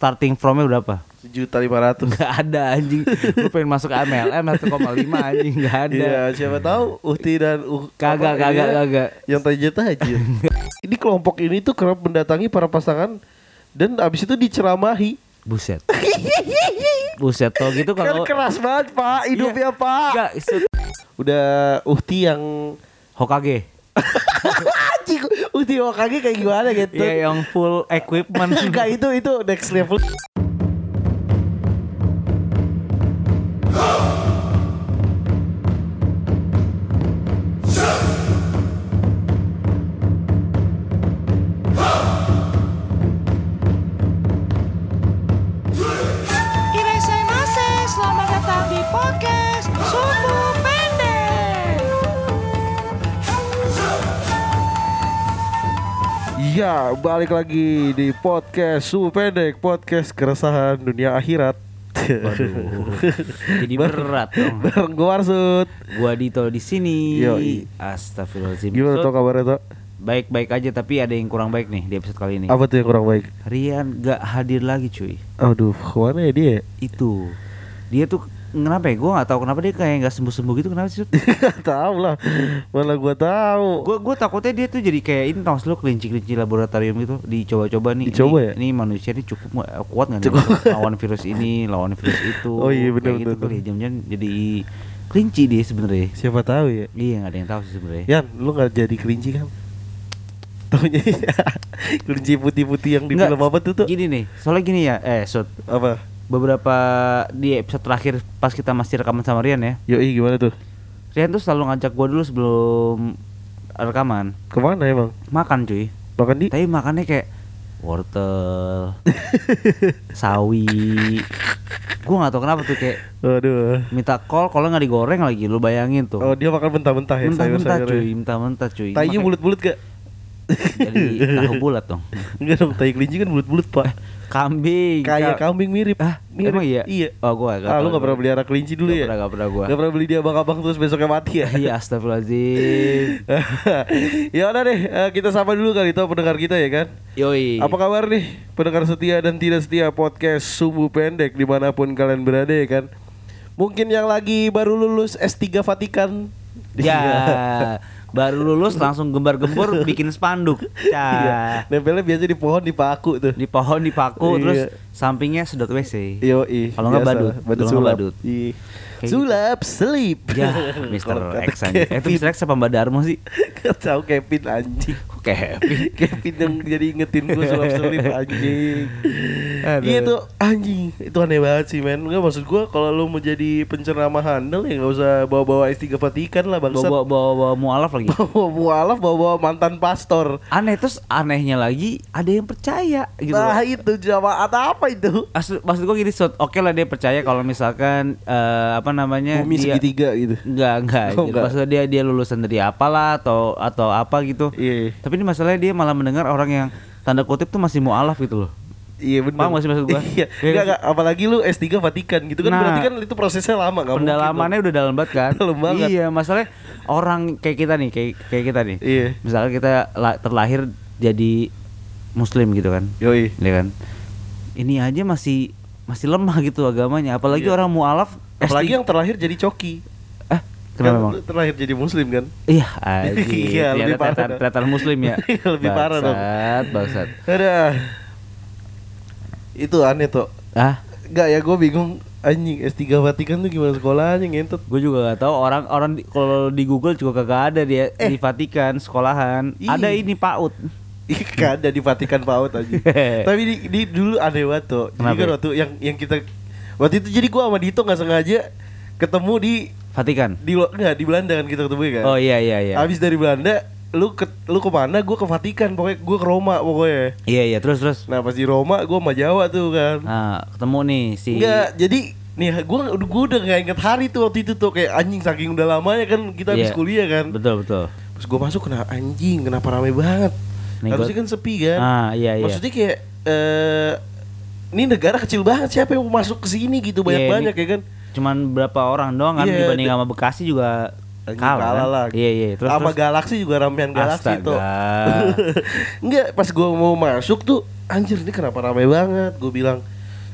starting from-nya berapa? Sejuta lima ratus. Gak ada anjing. Lu pengen masuk MLM 1,5 anjing gak ada. Iya, siapa tahu Uhti dan uh, Kagak, apa, kagak, ini kagak. Yang tajir tajir. ini kelompok ini tuh kerap mendatangi para pasangan dan abis itu diceramahi. Buset. Buset tuh gitu Kan kalau keras banget pak hidupnya pak. Enggak, set- Udah Uhti yang Hokage. Anjing, Hokage kayak gimana gitu? Iya yang full equipment. Enggak itu itu next level. Iya, balik lagi di podcast Suhu Pendek, podcast keresahan dunia akhirat. Waduh. Jadi berat dong. Bareng gue Warsut. Gua Dito di sini. Yoi. Astagfirullahaladzim. Gimana tuh kabarnya tuh? Baik-baik aja tapi ada yang kurang baik nih di episode kali ini. Apa tuh yang kurang baik? Rian gak hadir lagi cuy. Aduh, ke mana ya dia? Itu. Dia tuh kenapa ya? Gua nggak tahu kenapa dia kayak nggak sembuh-sembuh gitu kenapa sih? Gak tahu lah. Mana gua tahu. Gue gue takutnya dia tuh jadi kayak ini tau lu kelinci-kelinci laboratorium gitu dicoba-coba nih. Dicoba ini, ya? Ini manusia ini cukup nggak- kuat nggak nih Cukup. lawan virus ini, lawan virus itu. Oh iya, Kayak gitu kali ya, jam-jam jadi kelinci dia sebenarnya. Siapa tahu ya? Iya nggak ada yang tahu sih sebenarnya. Yan, lu gak jadi kelinci kan? Taunya kelinci putih-putih yang di Nggak, film apa tuh tuh? Gini nih, soalnya gini ya, eh Sud, Apa? Beberapa di episode terakhir pas kita masih rekaman sama Rian ya, Yoi gimana tuh? Rian tuh selalu ngajak gua dulu sebelum rekaman Ke mana emang? makan cuy. Makan di? Tapi makannya kayak wortel, sawi. Gua nggak tahu kenapa tuh kayak Aduh. minta kol, kolnya nggak digoreng lagi. Lu bayangin tuh. Oh dia makan mentah-mentah ya mentah-mentah cuy, mentah-mentah cuy. Tainya Makanya bulat-bulat gak? Jadi tahu bulat dong. Enggak dong, tai kelinci kan bulat-bulat pak Kambing. Kayak Ka- kambing mirip Ah, mirip. emang iya? Iya Oh, gua nggak Ah lu tahu gak pernah pelihara kelinci dulu Nggak ya? pernah, nggak pernah gua. Gak pernah beli dia abang-abang terus besoknya mati ya? Iya, astagfirullahaladzim. ya udah deh, eh, kita sapa dulu kali itu pendengar kita ya kan Yoi. Apa kabar nih pendengar setia dan tidak setia podcast Sumbu Pendek di mana pun kalian berada ya kan Mungkin yang lagi baru lulus S3 Vatikan Ya, baru lulus langsung gembar-gembor bikin spanduk. Iya. Ya. Nempelnya biasa di pohon di paku tuh Di pohon dipaku Iya. terus sampingnya sedot WC. Yo, Kalau nggak badut, badut sulap. badut. Kayak Sulap, selip. Ya, kata X anjing. Eh, itu. Mr. X apa Mbak Darmo sih? Tahu Kevin anjing. Kok Kevin? Kevin yang jadi ingetin gue sulap selip anjing. Iya tuh anjing, itu aneh banget sih men. Enggak maksud gua kalau lu mau jadi penceramah handel ya nggak usah bawa-bawa S3 Vatikan lah bangsat. Bawa bawa bawa mualaf lagi. Bawa mualaf, bawa-bawa mantan pastor. Aneh terus anehnya lagi ada yang percaya gitu. Nah itu jamaat apa itu? Maksud, maksud gua gini. Oke lah dia percaya kalau misalkan eh, apa namanya Bumi dia segitiga gitu. Enggak, enggak. Oh, enggak. Maksudnya dia dia lulusan dari apalah atau atau apa gitu. Iya. Tapi ini masalahnya dia malah mendengar orang yang tanda kutip tuh masih mualaf gitu loh. Iya benar. Paham gak sih maksud gua? Iya. Iya Enggak, nggak enggak, apalagi lu S3 Vatikan gitu kan Nah. berarti kan itu prosesnya lama nggak mungkin Pendalamannya udah dalam banget kan? Dalam banget. Iya, masalahnya orang kayak kita nih, kayak kayak kita nih. Iya. Misalnya kita la- terlahir jadi muslim gitu kan. Yoi. Ya kan? Ini aja masih masih lemah gitu agamanya, apalagi Iya. orang mualaf Apalagi S3. yang terlahir jadi coki. Kenapa Kan terlahir jadi muslim kan? Iya. Iya, lebih parah ternyata muslim ya. Lebih parah dong. Bangsat, bangsat. Ada. Itu aneh tuh. Ah, Enggak ya gue bingung anjing S3 Vatikan tuh gimana sekolahnya ngentot. gue juga gak tahu orang orang di- kalau di Google juga kagak ada dia Eh. di Vatikan sekolahan. Iya. Ada ini PAUD. Gak ada di Vatikan PAUD aja. Tapi di, di dulu aneh banget tuh. Jadi kan ya? waktu yang yang kita waktu itu jadi gua sama Dito nggak sengaja ketemu di Vatikan. di lo- enggak di Belanda kan kita ketemu kan. Oh iya iya iya. Habis dari Belanda lu ke lu ke mana? Gua ke Vatikan pokoknya gua ke Roma pokoknya. Iya iya terus terus. Nah pas di Roma gua sama Jawa tuh kan. Nah, ketemu nih si Enggak, jadi nih gua udah gua udah gak inget hari tuh waktu itu tuh kayak anjing saking udah lamanya kan kita habis Iya. kuliah kan. Betul betul. Terus gua masuk kena anjing kenapa rame banget. Nih, Harusnya gua- kan sepi kan. Ah iya iya. Maksudnya kayak eh ini negara kecil banget siapa yang mau masuk ke sini gitu banyak-banyak Iya, ya kan. Cuman berapa orang doang kan Iya, dibanding sama Bekasi juga kalah, kalah kan? lah. Iya iya terus Sama terus. galaksi juga ramean galaksi Astaga. tuh. Enggak, pas gua mau masuk tuh anjir ini kenapa ramai banget gue bilang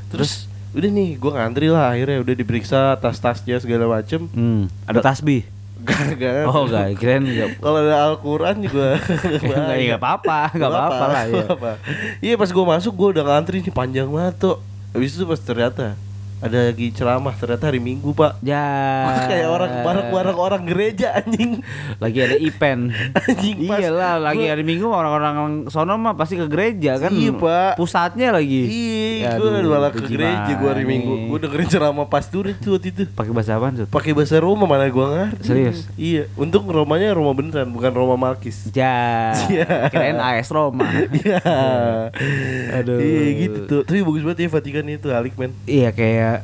terus udah nih gue ngantri lah akhirnya udah diperiksa tas-tasnya segala macem Hmm, ada tasbih. gak gak Oh, enggak, kirain enggak. kalau ada Al-Quran juga Enggak, enggak apa-apa, enggak apa-apa lah ya. Apa. Iya pas gue masuk gue udah ngantri nih panjang banget tuh Habis itu pas ternyata ada lagi ceramah ternyata hari Minggu pak Ya. Kayak orang bareng-bareng orang gereja anjing Lagi ada event. Anjing pas Iyalah, lagi gua- hari Minggu orang-orang sono mah pasti ke gereja kan. Iya, Pak. Pusatnya lagi. Iya, gue malah ke gereja gue hari Minggu? Gue dengerin ceramah pastor itu waktu itu Pakai bahasa apaan, Sud? pakai bahasa Roma mana gue ngerti Serius? Iya, untung Romanya Roma beneran bukan Roma Malkis Ja. Iya. Kirain AS Roma. Iya Aduh. Iya gitu tuh Tapi bagus banget ya Vatikan itu alik men Iya kayak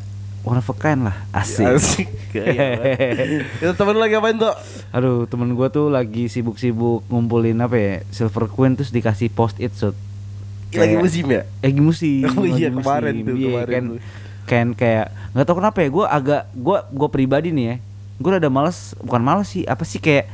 one of a kind lah. Asik. Asik Gaya banget. Itu temen lu lagi apain tuh? Aduh, temen gua tuh lagi sibuk-sibuk ngumpulin apa ya? Silver Queen terus dikasih post it Sud. Lagi musim ya? Lagi musim. Oh iya, lagi kemarin musim. tuh, Iya, kemarin kan, tuh. kan kayak nggak tahu kenapa ya gue agak gue gue pribadi nih ya gue udah males bukan males sih apa sih kayak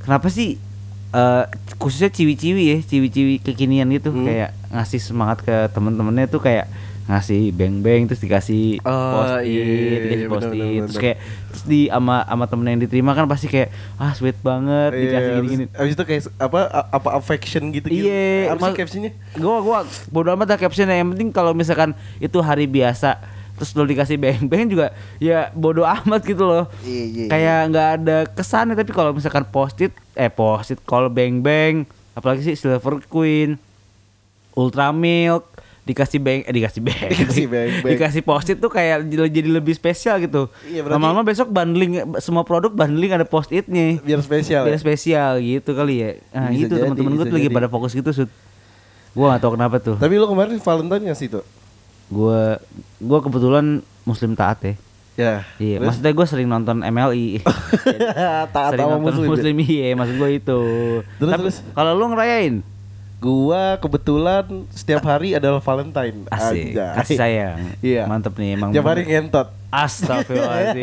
kenapa sih eh khususnya ciwi-ciwi ya ciwi-ciwi kekinian gitu Hmm. kayak ngasih semangat ke temen-temennya tuh kayak ngasih beng-beng terus dikasih Oh, post it iya, iya, dikasih iya, post bener, it bener, terus kayak terus di ama ama temen yang diterima kan pasti kayak ah sweet banget dikasih Iya, gini-gini. abis, itu kayak apa apa affection gitu gitu. Iya, Apa captionnya? gua gua bodo amat dah captionnya. Yang penting kalau misalkan itu hari biasa terus lo dikasih beng-beng juga ya bodo amat gitu loh. Iya, iya, kayak nggak ada kesannya tapi kalau misalkan postit eh postit call beng-beng apalagi sih silver queen ultra milk dikasih beng eh dikasih beng Dikasih beng-beng. dikasih postit tuh kayak jadi lebih spesial gitu Iya, berarti- lama-lama besok bundling semua produk bundling ada post-itnya Biar spesial. biar ya? spesial gitu kali ya nah Bisa itu teman-teman gue tuh lagi jadi. pada fokus gitu sud gua gak tau kenapa tuh Tapi lu kemarin Valentine nggak sih tuh? gua gua kebetulan muslim taat ya Ya. iya terus? maksudnya gue sering nonton MLI Taat sering nonton muslim. muslim, iya maksud gue itu Terus, tapi terus? kalau lu ngerayain Gua kebetulan setiap hari adalah Valentine. asik Anjay. kasih sayang Iya. mantep nih emang Tiap hari ngentot. Astagfirullahaladzim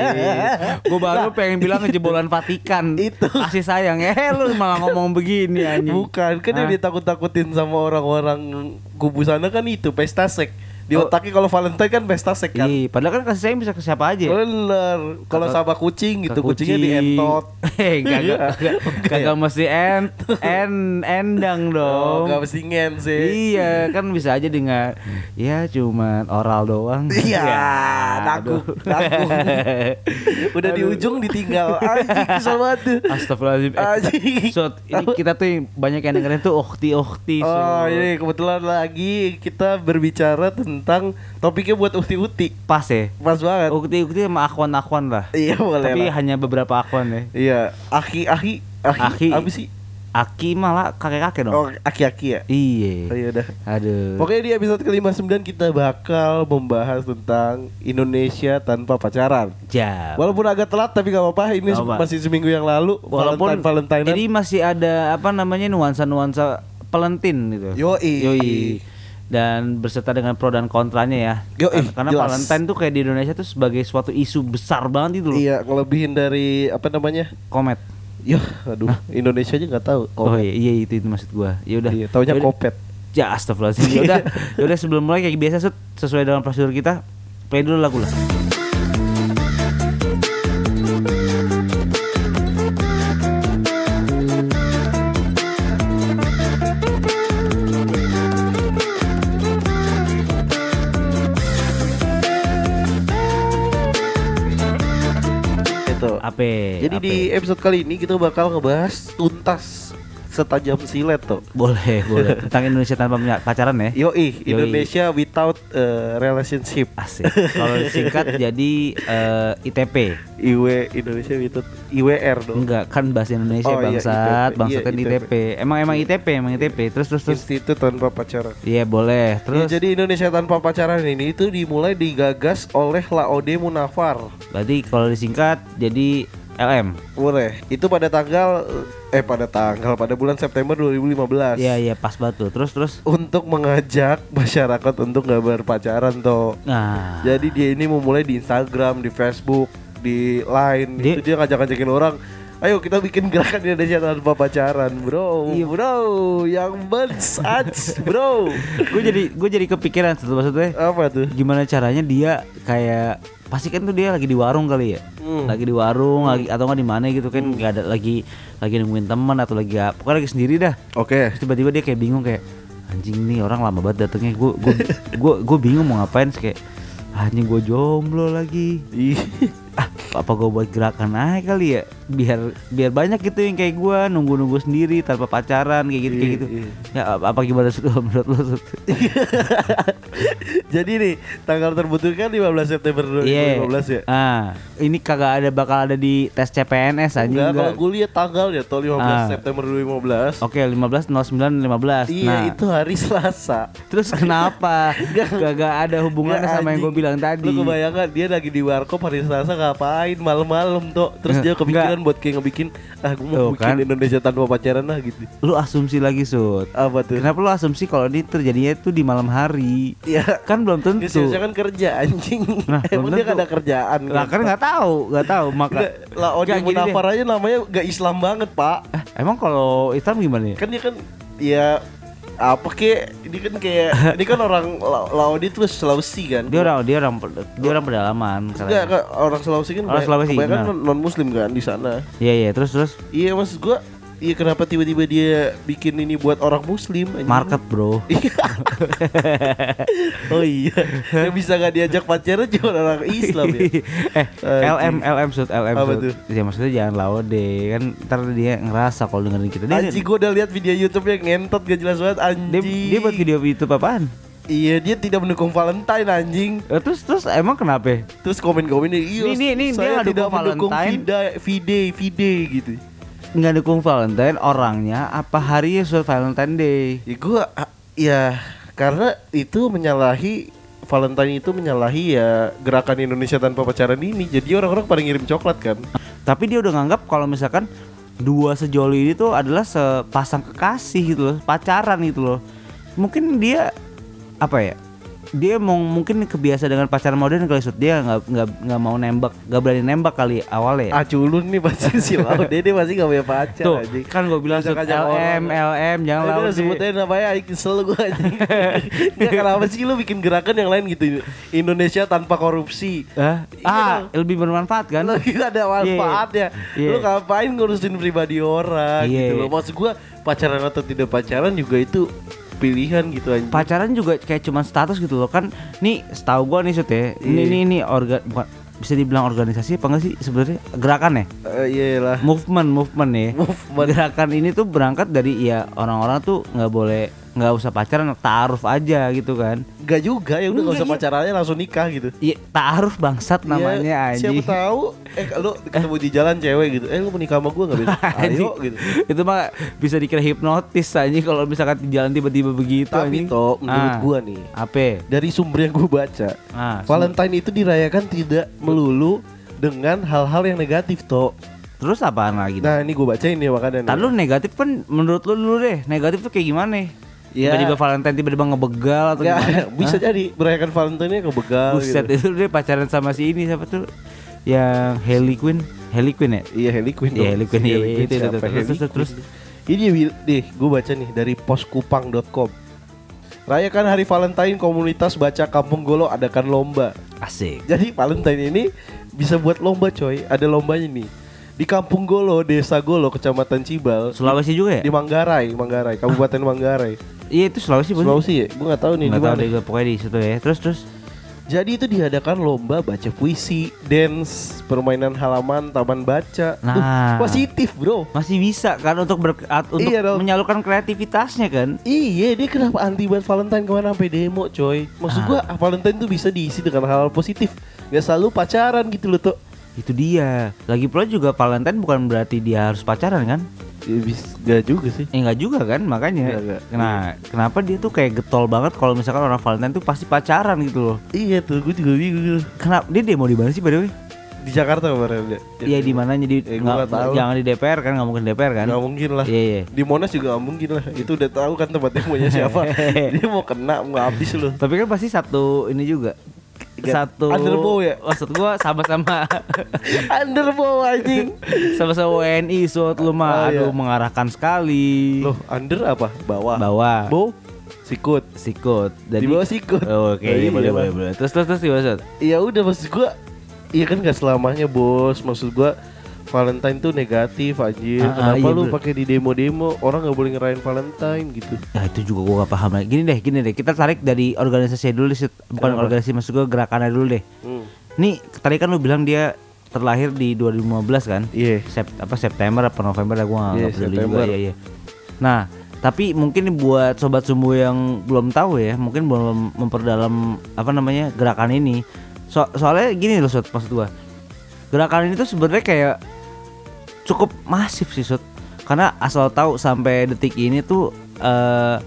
Gue baru pengen bilang ngejebolan Vatikan Itu. Kasih sayang Eh lu malah ngomong begini anjing Bukan, kan yang Hah? ditakut-takutin sama orang-orang kubu sana kan itu pesta sek. Di Oh. otaknya kalau Valentine kan pesta sek kan. Iya, padahal kan kasih sayang bisa ke siapa aja Bener. Kalau sama kucing gitu, Ke kucingnya kucing. dientot. Eh, kagak, Iya. kagak, kagak mesti en, en, endang Oh, dong. gak mesti ngen sih. Iya, kan bisa aja dengan ya cuman oral doang. Iya, Ya, nakuk, aduh. nakuk. Udah di Aduh. ujung ditinggal. Anjing kesel banget tuh. Astagfirullahaladzim. Eh. Sot, ini kita tuh banyak yang dengerin tuh ukti-ukti. Oh ini kebetulan lagi kita berbicara tentang topiknya buat ukti-ukti Pas ya. Pas banget Ukti-ukti sama akwan-akwan lah. Iya boleh Tapi lah hanya beberapa akwan ya. Iya Aki Aki Aki, Aki. Apa sih? Aki malah kakek-kakek dong. Oh Aki-Aki ya? Iya. Oh iya udah Aduh. Pokoknya di episode ke-59 kita bakal membahas tentang Indonesia tanpa pacaran Jam. Walaupun agak telat tapi gak apa-apa Ini Gak apa. masih seminggu yang lalu walaupun Valentine jadi masih ada apa namanya nuansa-nuansa pelentin gitu. Yoi. Yoi. Dan berserta dengan pro dan kontranya ya. Yoi, Karena jelas. Valentine tuh kayak di Indonesia tuh sebagai suatu isu besar banget itu loh. Iya ngelebihin dari Apa namanya? Komet. Yah aduh Indonesia aja gak tahu Oh iya, iya itu itu maksud gua. Ya udah. Iya taunya Yaudah. kopet Ya astagfirullahaladzim. Ya udah. Ya udah sebelum mulai kayak biasa sesuai dengan prosedur kita play dulu lagu lah. Jadi di episode kali ini kita bakal ngebahas tuntas setajam silet tuh. boleh, boleh. Tentang Indonesia tanpa punya pacaran ya. Yoi, Yoi. Indonesia without uh, relationship. Asik. Kalau singkat jadi eh, ITP. IW Indonesia without IWR dong. Enggak, kan bahasa Indonesia Oh, iya, bangsat, ITP. bangsat Iya, ITP. ITP. Emang emang ITP, emang ITP. Terus terus terus. Institut tanpa pacaran. Iya, boleh. Terus Terus jadi Indonesia tanpa pacaran ini itu dimulai digagas oleh Laode Munafar. berarti kalau disingkat jadi LM. Boleh. Itu pada tanggal eh pada tanggal pada bulan September 2015. Iya, iya, pas batu. Terus terus. Untuk mengajak masyarakat untuk nggak berpacaran toh. Nah, Jadi dia ini memulai di Instagram, di Facebook, di Line. Dia- itu dia ngajak-ngajakin orang Ayo kita bikin gerakan Indonesia tanpa pacaran, bro. Iya. bro. Yang bens ats, bro. gue jadi gue jadi kepikiran satu maksudnya Apa tuh? gimana caranya dia kayak pasti kan tuh dia lagi di warung kali ya Hmm. lagi di warung lagi atau nggak di mana gitu kan nggak ada lagi lagi nungguin teman atau lagi apa pokoknya lagi sendiri dah Oke. Terus tiba-tiba dia kayak bingung kayak anjing nih orang lama banget datangnya gue gue gue gue bingung mau ngapain Terus kayak anjing gue jomblo lagi. Ah apa gue buat gerakan aja kali ya biar biar banyak gitu yang kayak gue nunggu nunggu sendiri tanpa pacaran kayak gitu kayak Iya, gitu iya. ya apa, apa gimana sih menurut lo? Jadi nih, tanggal terbentuk kan 15 September 2015 ya. ah ini kagak ada bakal ada di tes CPNS anjing Enggak, kalau gue lihat tanggalnya tuh 15 Ah. September 2015. Oke 15 09 15 Iya, nah itu hari Selasa. terus kenapa kagak ada hubungannya sama yang gue bilang tadi Lu kebayangkan dia lagi di warkop hari Selasa ngapain malam-malam tuh. Terus dia kepikiran buat kayak ngebikin ah gue mau Tuh, bikin kan. Indonesia tanpa pacaran lah gitu. lu asumsi lagi sud Apa tuh? Kenapa lu asumsi kalau ini terjadinya itu di malam hari? Iya. Kan belum tentu. Biasanya kan kerja anjing. Nah, Emang dia gak ada kerjaan. Lah kan nggak tahu, nggak tahu maka. Lah Odi. Munafar aja namanya gak Islam banget pak Eh, emang kalau Islam gimana ya? Kan dia kan ya apa kek ini kan kayak ini kan orang La- Laodi terus Sulawesi kan Dia orang dia orang dia orang pedalaman. Enggak, kan orang Sulawesi kan Orang Sulawesi, benar. non muslim kan di sana Iya iya terus terus iya maksud gua iya kenapa tiba-tiba dia bikin ini buat orang muslim anjing? market bro. Iya. oh iya yang bisa gak diajak pacaran cuma orang Islam ya eh LM LM sud LM Apa tuh? Ya maksudnya jangan laude kan ntar dia ngerasa kalau dengerin kita. Dia, Anjing gua udah lihat video YouTube yang ngentot gak jelas banget dia, anjing dia buat video YouTube apaan? Iya dia tidak mendukung Valentine anjing Eh, terus terus emang kenapa? ya? Terus komen-komennya iya Ini- ini- ini dia saya nggak tidak dukung mendukung Valentine." Vida, Vide, Vide gitu Nggak dukung Valentine orangnya apa harinya Sud Valentine Day? Ya gue ya karena itu menyalahi Valentine itu menyalahi ya gerakan Indonesia tanpa pacaran ini. Jadi orang-orang pada ngirim coklat kan. Tapi dia udah nganggap kalau misalkan dua sejoli ini tuh adalah sepasang kekasih gitu loh, pacaran gitu loh. Mungkin dia apa ya? Dia mau mungkin kebiasa dengan pacaran modern kali Sud. Dia nggak nggak nggak mau nembak, nggak berani nembak kali awalnya. Ah culun nih pasti si Lau Dede pasti gak punya pacar Tuh, anjing. kan gue bilang Sud LM. LM, jangan sih. sebutin namanya Aik kesel gue anjing Nggak kenapa sih lu bikin gerakan yang lain gitu Indonesia tanpa korupsi Hah? Iya Ah, dong. lebih bermanfaat kan? Lagi ada manfaatnya Iya. Lu ngapain ngurusin pribadi orang Iya. gitu loh Maksud gua pacaran atau tidak pacaran juga itu pilihan gitu anjing. Pacaran juga kayak cuman status gitu loh kan. Nih setahu gua nih Sud ya. Ini Iya. ini ini organ bukan bisa dibilang organisasi apa enggak sih sebenarnya? Gerakan ya? Eh, Iyalah. Movement movement ya. Movement. gerakan ini tuh berangkat dari ya orang-orang tuh nggak boleh nggak usah pacaran taaruf aja gitu kan. Gak juga ya udah gak Enggak, usah iya. pacarannya langsung nikah gitu. Iya taaruf bangsat namanya Ya, anjing. Siapa tahu Eh lu ketemu di jalan cewek gitu Eh lu mau nikah sama gua gak bisa Ayo gitu. Itu mah bisa dikira hipnotis anjing kalau misalkan di jalan tiba-tiba begitu Tapi toh menurut Ah, gua nih apa? Dari sumber yang gua baca ah, Valentine itu dirayakan tidak melulu dengan hal-hal yang negatif toh. Terus apaan lagi? Nah ini gue bacain nih makanya. Tadi lu negatif kan menurut lu dulu deh Negatif tuh kayak gimana Ya. Tiba-tiba Valentine tiba-tiba ngebegal atau Nggak, gimana? bisa Hah? jadi. Merayakan Valentine ke begal Buset gitu. itu dia pacaran sama si ini siapa tuh? Yang Harley Quinn. Harley Quinn ya? Iya Harley Quinn Iya. Harley Quinn, iya, Harley itu, itu, terus, terus. Ini? Nih gue baca nih dari poskupang.com Rayakan hari Valentine komunitas baca Kampung Golo adakan lomba. Asik. Jadi Valentine ini bisa buat lomba coy. Ada lombanya nih. Di Kampung Golo, Desa Golo, Kecamatan Cibal Sulawesi juga ya? Di Manggarai, Manggarai, Kabupaten Manggarai Iya itu Sulawesi bukan? Sulawesi ya? Gue gak tahu nih tahu mana. deh gue pokoknya di situ ya Terus terus Jadi itu diadakan lomba baca puisi, dance, permainan halaman, taman baca. Nah. Tuh, positif bro. Masih bisa kan untuk ber, at- untuk Iya dong. menyalurkan kreativitasnya kan Iya, dia kenapa anti buat Valentine ke mana sampai demo, coy? Maksud Ah. gua Valentine tuh bisa diisi dengan hal-hal positif. Gak selalu pacaran gitu loh tuh. Itu dia Lagi pula juga Valentine bukan berarti dia harus pacaran kan Ya, bis- gak juga sih. Eh enggak juga kan makanya. Nggak, nggak. Nah, kenapa dia tuh kayak getol banget kalau misalkan orang Valentine tuh pasti pacaran gitu loh. Iya tuh, gue juga bingung gitu. Kenapa dia demo di mana sih by the way? Di Jakarta kemarin dia. Iya di mana jadi Eh, nggak tahu. jangan di DPR kan nggak mungkin DPR kan? Gak mungkin lah. Iya iya. Di Monas juga gak mungkin lah. Itu udah tahu kan tempat demonya siapa. dia mau kena, mau habis loh. Tapi kan pasti satu ini juga satu Underbow ya? maksud gua sama-sama Underbow anjing. sama-sama WNI sud lu mah Oh, iya. aduh mengarahkan sekali Loh, under apa? Bawah. bawah Bow sikut. sikut Di bawah sikut. Oh, oke Oh, iya, iya boleh lah. boleh boleh terus terus terus Sud? Ya udah maksud gua Iya kan gak selamanya bos Maksud gua Valentine tuh negatif anjir Ah, ah, Kenapa iya, lu pakai di demo-demo Orang gak boleh ngerayain Valentine gitu Nah itu juga gua gak paham lagi Gini deh gini deh Kita tarik dari organisasi dulu deh Sud. Bukan Kenapa? organisasi maksud gua gerakannya dulu deh hmm. Nih tadi kan lu bilang dia terlahir di 2015 kan Iya Sep- apa September apa November ya gua nggak Iya, peduli September. juga iya iya. Nah, tapi mungkin buat sobat sumbu yang belum tahu ya, mungkin belum memperdalam apa namanya gerakan ini. So- soalnya gini loh Sud, maksud gua. Gerakan ini tuh sebenarnya kayak cukup masif sih Sud. Karena asal tahu sampai detik ini tuh eh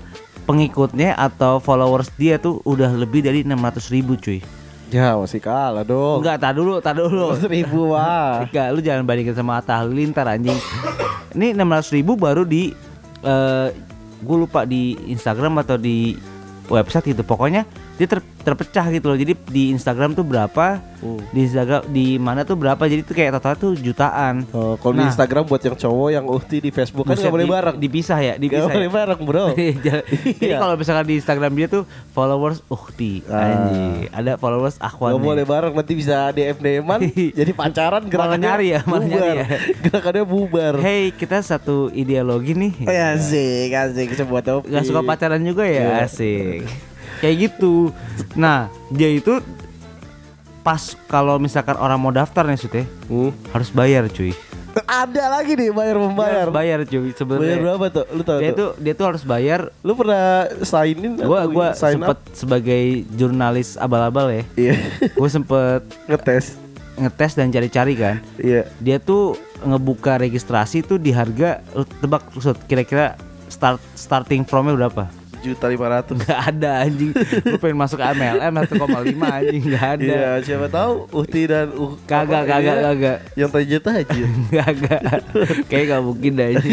pengikutnya atau followers dia tuh udah lebih dari 600 ribu cuy. Ya masih kalah dong Enggak, tak dulu, tak dulu. Seribu wah Enggak, lu jangan bandingin sama Atta Halilintar anjing. Ini 600 ribu baru di eh gue lupa di Instagram atau di website gitu. Pokoknya dia ter- terpecah gitu loh. Jadi di Instagram tuh berapa, Hmm. di Instagram di mana tuh berapa. Jadi tuh kayak total tuh jutaan. Oh, kalau di Nah. Instagram buat yang cowok yang ukti di Facebook kan Buset, gak boleh di- bareng Dipisah ya, Gak dipisah. boleh ya. bareng bro Jadi Iya. kalau misalkan di Instagram dia tuh followers uhti Ah. anjing. Ada followers akhwan. Gak boleh bareng nanti bisa DM DM-an Jadi pacaran gerakannya nyari ya, malah bubar. nyari ya. Gerakannya bubar Hey, kita satu ideologi nih. Oh, ya, Asik asik sebuah topik Gak suka pacaran juga Iya. ya asik Kayak gitu Nah dia itu Pas kalau misalkan orang mau daftar nih ya Hmm. Harus bayar cuy Ada lagi nih bayar membayar Harus bayar cuy Bayar sebenarnya berapa tuh? Lu tau Dia tuh? dia tuh harus bayar Lu pernah sign in Gua gua sign sempet up? sebagai jurnalis abal-abal ya Iya Gue sempet Ngetes ngetes dan cari-cari kan Iya Dia tuh ngebuka registrasi tuh di harga Lu tebak kira-kira start starting fromnya berapa? Juta lima ratus Gak ada anjing Lu pengen masuk MLM 1,5 anjing Gak ada Iya siapa tahu Uhti dan uh, Kagak, kagak, iya, kagak. Yang tadi juta aja Kagak. Kayak gak mungkin dah ini.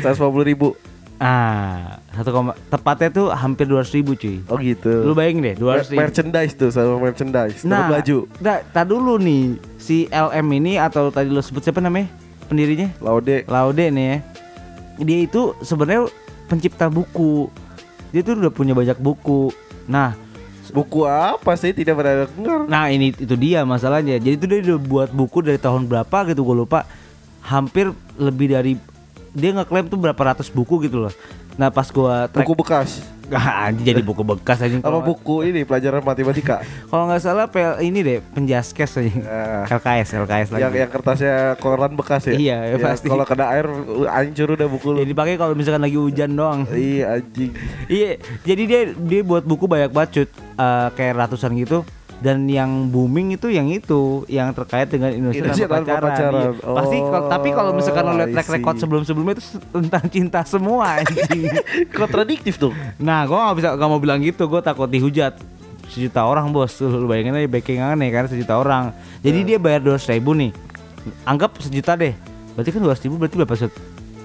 Seratus lima puluh ribu Ah, satu koma tepatnya tuh hampir 200 ribu cuy. Oh gitu Lu bayangin deh 200 Mer- ribu. Merchandise tuh sama merchandise Nah baju Nah, tak dulu nih si LM ini atau tadi lu sebut siapa namanya pendirinya? Laude Laude nih ya. Dia itu sebenarnya pencipta buku. Dia tuh udah punya banyak buku. Nah, Buku apa sih tidak pernah dengar Nah ini itu dia masalahnya. Jadi itu dia udah buat buku dari tahun berapa gitu gue lupa. Hampir lebih dari dia ngeklaim tuh berapa ratus buku gitu loh. Nah pas gua track Buku bekas anjing jadi buku bekas anjing. Apa buku ini pelajaran matematika kalau nggak salah pel ini deh penjaskes anjing. Ah. LKS LKS lagi. yang yang kertasnya koran bekas ya Iya, ya pasti. kalau kena air uh, hancur udah buku lu Ya dipakai kalau misalkan lagi hujan doang. iya anjing Iya, jadi dia dia buat buku banyak banget Cut. Eh, kayak ratusan gitu dan yang booming itu yang itu yang terkait dengan Indonesia, Indonesia tanpa tanpa pacaran. pacaran. Iya. Pasti kalau tapi kalau misalkan lo Oh, lihat track record sebelum-sebelumnya itu tentang cinta semua anjing. kontradiktif tuh. Nah, gua nggak bisa nggak mau bilang gitu, gua takut dihujat. Sejuta orang bos. Lu bayangin aja backingan nih kan sejuta orang. Jadi dia bayar dua ribu nih. Anggap sejuta deh. Berarti kan dua ribu berarti berapa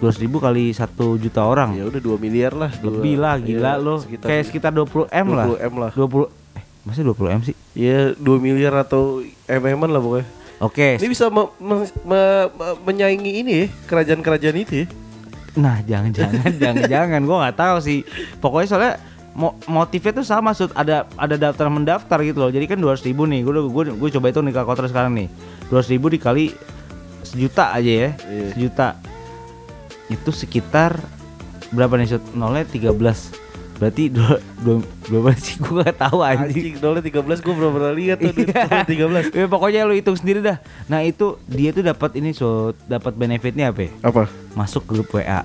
dua ribu kali satu juta orang. Ya udah 2 miliar lah dua- lebih lah gila iya, lo. sekitar kayak sekitar 20 m lah. 20 M lah. 20 masih 20 m sih. Ya 2 miliar atau mm lah pokoknya. Oke. Ini bisa me- me- me- me- menyaingi ini ya kerajaan-kerajaan itu ya. Nah jangan jangan jangan jangan gue nggak tahu sih. Pokoknya soalnya mo- motifnya tuh sama sud. Ada ada daftar mendaftar gitu loh. Jadi kan 200 ribu nih. Gue gue gue coba itu nih kalkulator sekarang nih. 200 ribu dikali sejuta aja ya. Iya. sejuta. Itu sekitar berapa nih sud? Nolnya 13 berarti dua dua berapa sih gue nggak tahu anjing anjing dolar 13 gue belum pernah lihat tuh Iya. dolar 13 Ya, pokoknya lu hitung sendiri dah. Nah itu dia tuh dapat ini so dapat benefitnya apa? ya? apa Masuk grup WA.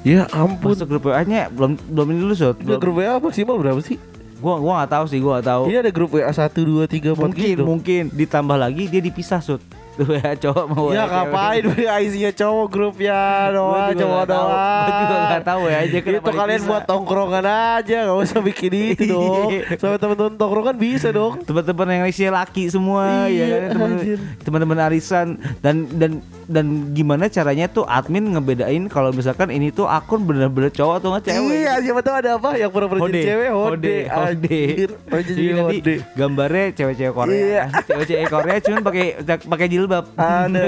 ya ampun Masuk grup WA-nya belum belum ini dulu so. Udah grup WA maksimal berapa sih? Gua gua nggak tahu sih, gua nggak tahu. Ini ada grup WA 1 2 3 4 mungkin gitu. mungkin ditambah lagi dia dipisah sud. Tuh ya cowok mau Ya ngapain WA isinya cowok grup ya? Doang cowok doang. Gue juga gak tahu ya aja Itu kalian buat tongkrongan aja Gak usah bikin itu dong. Sama temen-temen tongkrongan bisa dong. Teman-teman yang isinya laki semua Iya, ya kan? Teman anjir. teman-teman arisan. Dan dan dan gimana caranya tuh admin ngebedain kalau misalkan ini tuh akun bener-bener cowok atau nggak cewek Iya siapa tahu ada apa Yang Hode, jadi cewek Hode hode, hode. Gambarnya cewek-cewek Korea, Iya. cewek-cewek Korea cuman pakai pakai jilbab. Ada.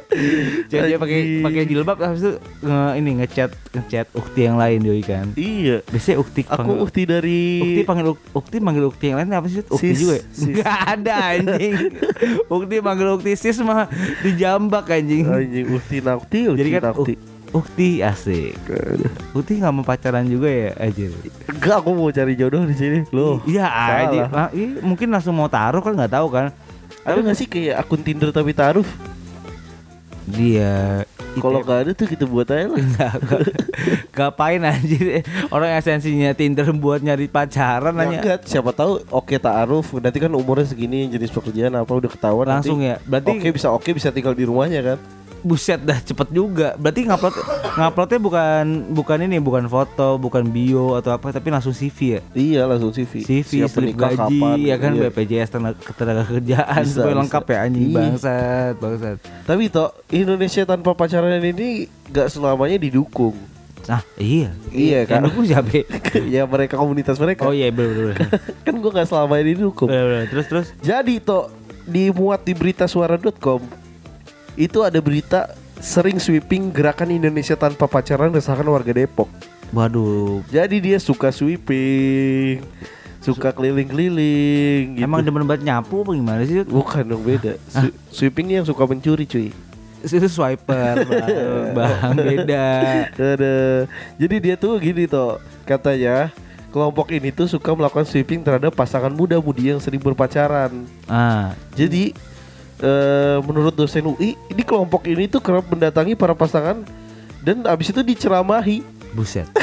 cewek-cewek pakai pakai jilbab habis itu nge, ini ngechat ngechat ukti yang lain doi kan. Iya Biasanya ukti Aku panggil- ukti dari Ukti panggil Uk- Ukti panggil Ukti yang lain apa sih? Ukti Sis, juga. ya? Nggak ada anjing. Ukti panggil Ukti sis mah dijambak anjing. Anjing ukti nakti ukti Jadi kan nakti Uk- Ukti asik. Ukti nggak mau pacaran juga ya anjir. Enggak aku mau cari jodoh di sini Loh Iya aja. Ah, ih, mungkin langsung mau taruh kan nggak tahu kan. Ada gak sih kayak akun Tinder tapi taruh Dia Kalau gak ada tuh kita buat aja lah. Nggak, nggak. Ngapain anjir? Orang esensinya Tinder buat nyari pacaran Ya nanya enggak, siapa tahu oke taaruf nanti kan umurnya segini jenis pekerjaan apa udah ketahuan Langsung nanti ya. Berarti Oke bisa oke bisa tinggal di rumahnya kan buset dah cepet juga Berarti ngupload nguploadnya bukan Bukan ini Bukan foto Bukan bio Atau apa Tapi langsung CV ya Iya langsung CV CV, Siap slip gaji, kapan, ya kan iya. BPJS tenaga, tenaga kerjaan, Bisa, supaya bisa. lengkap ya anjing Iya. bangsat, bangsat. Tapi toh Indonesia tanpa pacaran ini gak selamanya didukung Ah iya, Iya, kan? Yang dukung siapa? Ya mereka komunitas mereka oh iya betul betul. Kan gue gak selamanya didukung Betul, betul. Terus terus. Jadi toh dimuat di berita suara.com Itu ada berita sering sweeping gerakan Indonesia tanpa pacaran resahkan warga Depok Waduh, Jadi dia suka sweeping, suka keliling-keliling gitu. emang demen banget nyapu apa gimana sih? bukan dong beda. Swe- sweeping yang suka mencuri cuy. Itu swiper, bang, beda. Ada. Jadi dia tuh gini toh katanya kelompok ini tuh suka melakukan sweeping terhadap pasangan muda-mudi yang sering berpacaran. Ah, Jadi eh, menurut dosen UI, ini kelompok ini tuh kerap mendatangi para pasangan dan abis itu diceramahi. buset.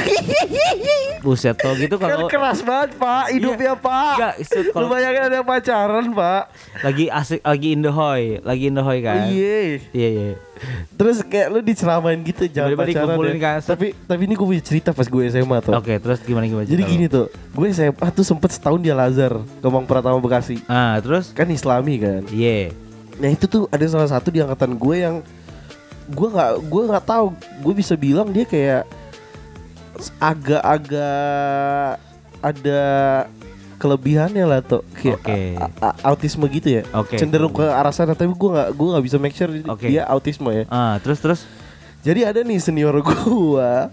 Buset tuh gitu Kan kalau keras banget pak hidupnya pak. Enggak, itu Lu kalau bayangin ada pacaran pak. lagi asik lagi in the hoy, lagi in the hoy kan. Iya. Iya iya. Terus kayak lu diceramain gitu jangan Tiba-tiba pacaran dikumpulin ya. kan. Tapi tapi ini gue punya cerita pas gue SMA tuh. Oke, terus gimana gimana? Jadi gini tuh, gue SMA tuh sempet setahun di Al Azhar, Kemang Pratama Bekasi. Ah, terus? Kan Islami kan. Iya. Nah itu tuh ada salah satu di angkatan gue yang gue nggak gue nggak tahu gue bisa bilang dia kayak agak-agak ada kelebihannya lah tuh kayak a- autisme gitu ya Oke. cenderung ke arah sana tapi gue nggak gue nggak bisa make sure Oke. dia autisme ya Ah, terus terus? jadi ada nih senior gua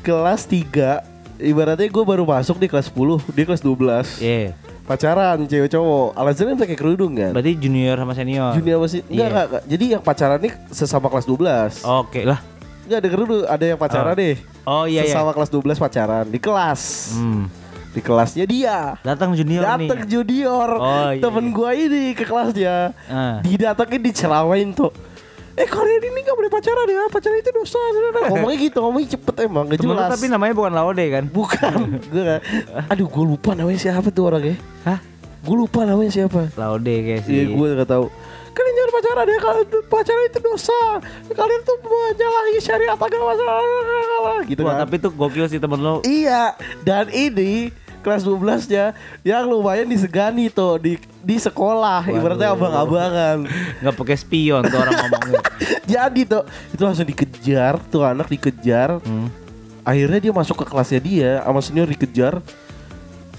kelas 3 ibaratnya gue baru masuk di kelas 10 dia kelas 12 Iya. Pacaran cewek cowok alasannya pakai kerudung kan Berarti junior sama senior. Junior masih enggak, Iya. enggak, enggak. Jadi yang pacaran nih sesama kelas 12. Oke lah. Enggak ada kerudung, ada yang pacaran Oh. deh. Oh iya iya. sesama kelas 12 pacaran di kelas. Hmm. Di kelasnya dia. Datang junior Dateng nih. junior. Oh, iya, Temen iya. gua ini ke kelasnya. Ah. Didatengin diceramain tuh. Eh kalian ini gak boleh pacaran ya Pacaran itu dosa Ngomongnya gitu Ngomongnya cepet emang Gak Temen jelas tapi namanya bukan Laude kan? Bukan Gue Aduh gue lupa namanya siapa tuh orangnya Hah? Gue lupa namanya siapa Laude kayak sih. Iya gue gak tahu. Kalian jangan pacaran ya Kalian tuh pacaran itu dosa Kalian tuh menyalahi syariat agama Gitu Wah, kan tapi tuh gokil sih temen lu. Iya Dan ini Kelas 12 nya Yang lumayan disegani tuh Di, di sekolah Ibaratnya Waduh. abang-abangan Nggak pakai spion tuh orang ngomongnya. Jadi tuh Itu langsung dikejar Tuh anak dikejar Hmm. Akhirnya dia masuk ke kelasnya dia Sama senior dikejar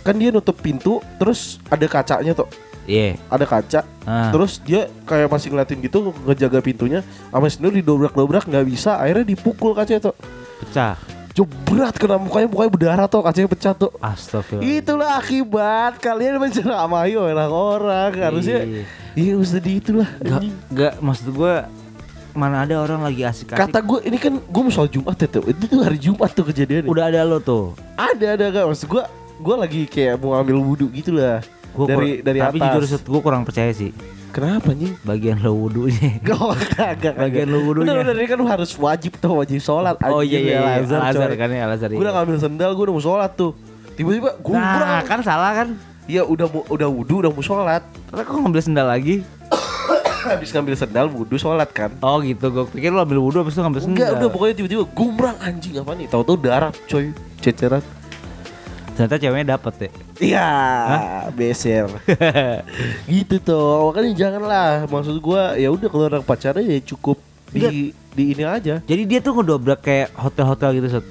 Kan dia nutup pintu Terus ada kacanya tuh Iya. Ada kaca Ah. Terus dia kayak masih ngeliatin gitu ngejaga pintunya. Sama senior didobrak-dobrak nggak bisa. Akhirnya dipukul kacanya tuh. Pecah. Jebrat kena mukanya mukanya berdarah tuh kacanya pecah tuh. Astagfirullah. Itulah akibat kalian menceramahi orang-orang harusnya. Iya. Iya usah di itulah. Gak, gak maksud gue mana ada orang lagi asik-asik. Kata gue ini kan gue mau sholat Jumat tuh. Itu tuh hari Jumat tuh kejadian. Udah ada lo tuh. Ada ada gak maksud gue gue lagi kayak mau ambil wudhu gitu lah. Gua dari kur- dari tapi atas. jujur gue kurang percaya sih Kenapa anjing? bagian lo wudhunya. Gak, Bagian lu wudhunya. Udah, udah, ini kan harus wajib tuh, wajib sholat oh iya iya, iya. Al-Azhar, Al-Azhar coy. kan ya Al-Azhar. Gue udah iya. ngambil sendal, gue udah mau sholat tuh Tiba-tiba gue Nah kan salah kan. Iya udah udah wudhu, udah mau sholat Terus kok ngambil sendal lagi? habis ngambil sendal wudhu sholat kan Oh gitu, gue pikir lu ambil wudhu habis itu ngambil sendal. Enggak, udah pokoknya tiba-tiba gumrang anjing apa nih? Tahu-tahu darah, coy, ceceran. Ternyata ceweknya dapet ya. Iya, beser. gitu tuh. Makanya janganlah. Maksud gua ya udah kalau orang pacaran ya cukup di di ini aja. Jadi dia tuh ngedobrak kayak hotel-hotel gitu, Sot.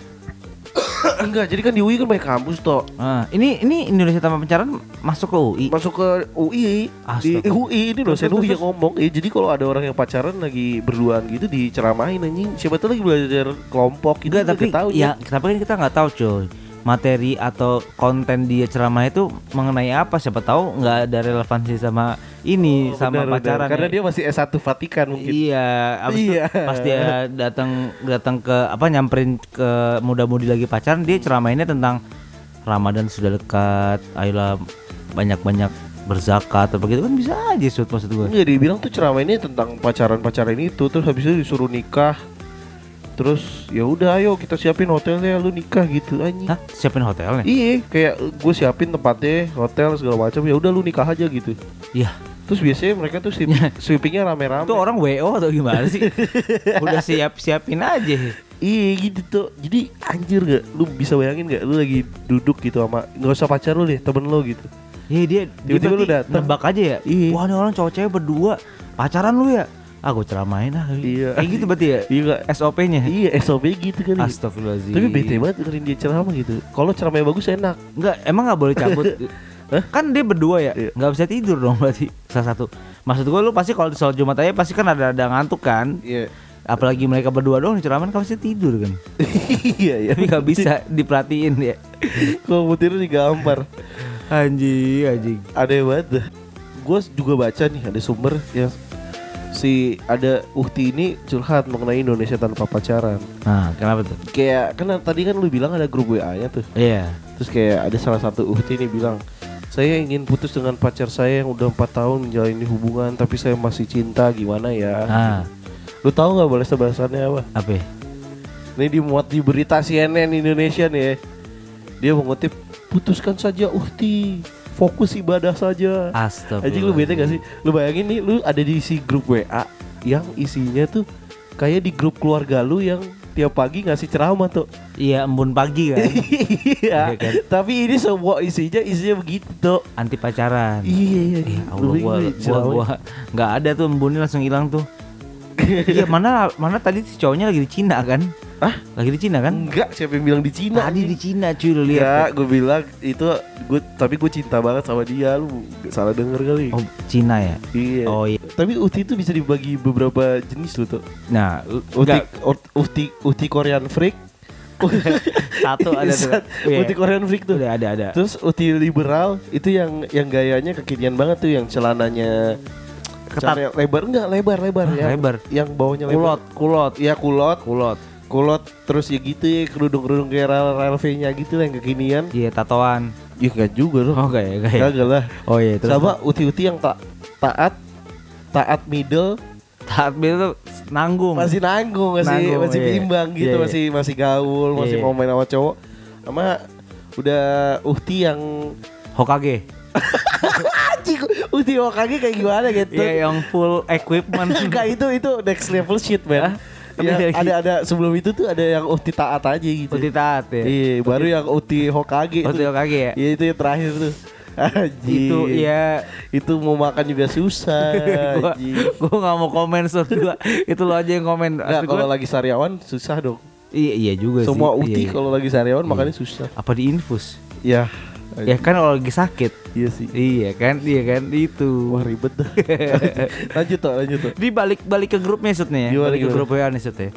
Enggak, jadi kan di UI kan banyak kampus toh. Ah, ini ini Indonesia tanpa pacaran masuk ke UI. Masuk ke UI di Astaga. UI ini dosen terus, UI yang ngomong. Eh, jadi kalau ada orang yang pacaran lagi berduaan gitu diceramain anjing. Siapa tuh lagi belajar kelompok gitu. Enggak, tapi tahu ya tapi kan kita nggak tahu, coy. Materi atau konten dia ceramah itu mengenai apa? Siapa tahu nggak ada relevansi sama ini sama pacaran. Karena ya. dia masih S1 Vatikan mungkin. Iya, abis itu Iya. pas dia datang datang ke apa nyamperin ke muda-mudi lagi pacaran, dia ceramainnya tentang Ramadan sudah dekat, ayolah banyak-banyak berzakat atau begitu kan bisa aja sud maksud gue. Enggak dibilang tuh ceramah ini tentang pacaran-pacaran itu terus habis itu disuruh nikah. Terus ya udah ayo kita siapin hotelnya lu nikah gitu anjing. Hah, siapin hotelnya? Iya, kayak gue siapin tempatnya, hotel segala macam. Ya udah lu nikah aja gitu. Iya. Terus biasanya mereka tuh sweep, sweepingnya rame-rame. Itu orang WO atau gimana sih? Udah siap siapin aja. Iya gitu tuh. Jadi anjir gak? Lu bisa bayangin gak? Lu lagi duduk gitu sama nggak usah pacar lu deh, temen lu gitu. Iya dia dia Tiba-tiba lu datang. nebak aja ya. Iya. Wah, ini orang cowok cewek berdua pacaran lu ya? Ah, gue ceramain ah. Iya. Kayak gitu berarti ya? Iya gak? SOP-nya. Iya SOP gitu kan. Astagfirullahaladzim. Tapi bete banget dengerin dia ceramah gitu. Kalau ceramahnya bagus enak. Enggak, emang nggak boleh cabut. kan dia berdua ya, Iya. nggak bisa tidur dong berarti salah satu. Maksud gue lu pasti kalau di sholat Jumat aja pasti kan ada ada ngantuk kan. Iya. Apalagi mereka berdua doang ceramah kan pasti tidur kan. iya ya. Tapi nggak bisa diperhatiin ya. Komputernya digampar. Anjing, anjing. Ada banget. Gue juga baca nih ada sumber yang si ada Uhti ini curhat mengenai Indonesia tanpa pacaran. Nah, kenapa tuh? Kayak kan tadi kan lu bilang ada grup WA-nya tuh. Iya. Terus kayak ada salah satu Uhti ini bilang, "Saya ingin putus dengan pacar saya yang udah empat tahun menjalani hubungan tapi saya masih cinta, gimana ya?" Ah, Lu tahu nggak balas bahasannya apa? apa? Ini dimuat di berita CNN Indonesia nih ya. Dia mengutip, "Putuskan saja Uhti, fokus ibadah saja." Astaga. Anjing lu bete gak sih? Lu bayangin nih lu ada di isi grup WA yang isinya tuh kayak di grup keluarga lu yang tiap pagi ngasih ceramah tuh. Iya, embun pagi kan. Iya. Iya kan? Tapi ini semua isinya isinya begitu tuh. Anti pacaran. Iya iya. Ya Lu Allah, gua, gua, gua nggak ada tuh embunnya langsung hilang tuh. iya mana mana tadi si cowoknya lagi di Cina kan? Hah? Lagi di Cina kan? Enggak, siapa yang bilang di Cina? Tadi di Cina cuy lu Iya, lihat. gue bilang itu gue tapi gue cinta banget sama dia. Lu salah denger kali. Oh Cina ya? Iya. Oh iya. Tapi uti itu bisa dibagi beberapa jenis loh tuh. Nah, Uti, uti, uti Korean freak. satu ada tuh. Iya. uti Korean freak tuh. Udah ada ada. Terus uti liberal itu yang yang gayanya kekinian banget tuh yang celananya Ketat. lebar enggak lebar lebar Hah, yang lebar? yang bawahnya Kulot, lebar. kulot, Iya kulot, kulot. Kulot terus ya gitu ya kerudung-kerudung kayak rel rel V-nya gitu lah yang kekinian. Iya, tatoan. Ya enggak juga loh. Oh, kayak kayak. Kagak lah. Oh iya, terus Sama uti-uti yang tak taat taat middle taat itu nanggung. masih nanggung masih Nanggung, masih iya. bimbang gitu Iya, iya. masih masih gaul masih Iya. mau main sama cowok sama udah uhti yang Hokage. anjing uhti Hokage kayak gimana gitu Iya, yang full equipment. enggak itu itu next level shit man? Ya, Ada lagi? ada sebelum itu tuh ada yang uhti taat aja gitu Uti taat ya. iya baru yang uhti Hokage Uti. Hokage ya. Iya itu yang terakhir tuh Anjing. Itu ya itu mau makan juga susah gua gua nggak mau komen gua itu lo aja yang komen Asli kalau lagi sariawan susah dong. iya iya juga Semua sih uti Iya, iya. kalau lagi sariawan makannya susah. apa di infus Ya. Ya kan kalau lagi sakit Iya sih. iya kan iya kan itu Wah ribet dah. lanjut tuh, lanjut tuh. di balik balik ke grupnya Sud nih ya Gimana, balik ke grup WA nih Sud ya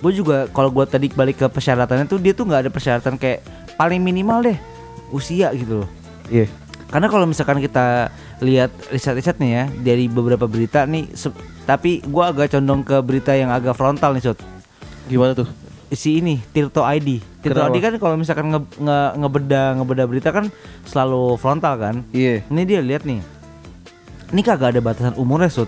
gue juga kalau gua tadi balik ke persyaratannya tuh dia tuh nggak ada persyaratan kayak paling minimal deh usia gitu loh Iya. Karena kalau misalkan kita lihat riset-riset nih ya dari beberapa berita nih, tapi gua agak condong ke berita yang agak frontal nih, Sot. Gimana tuh? Si ini Tirto ID. Tirto Kenapa? ID kan kalau misalkan nge, nge- ngebeda ngebeda berita kan selalu frontal kan. Iya. Ini dia lihat nih. Ini kagak ada batasan umurnya, Sot.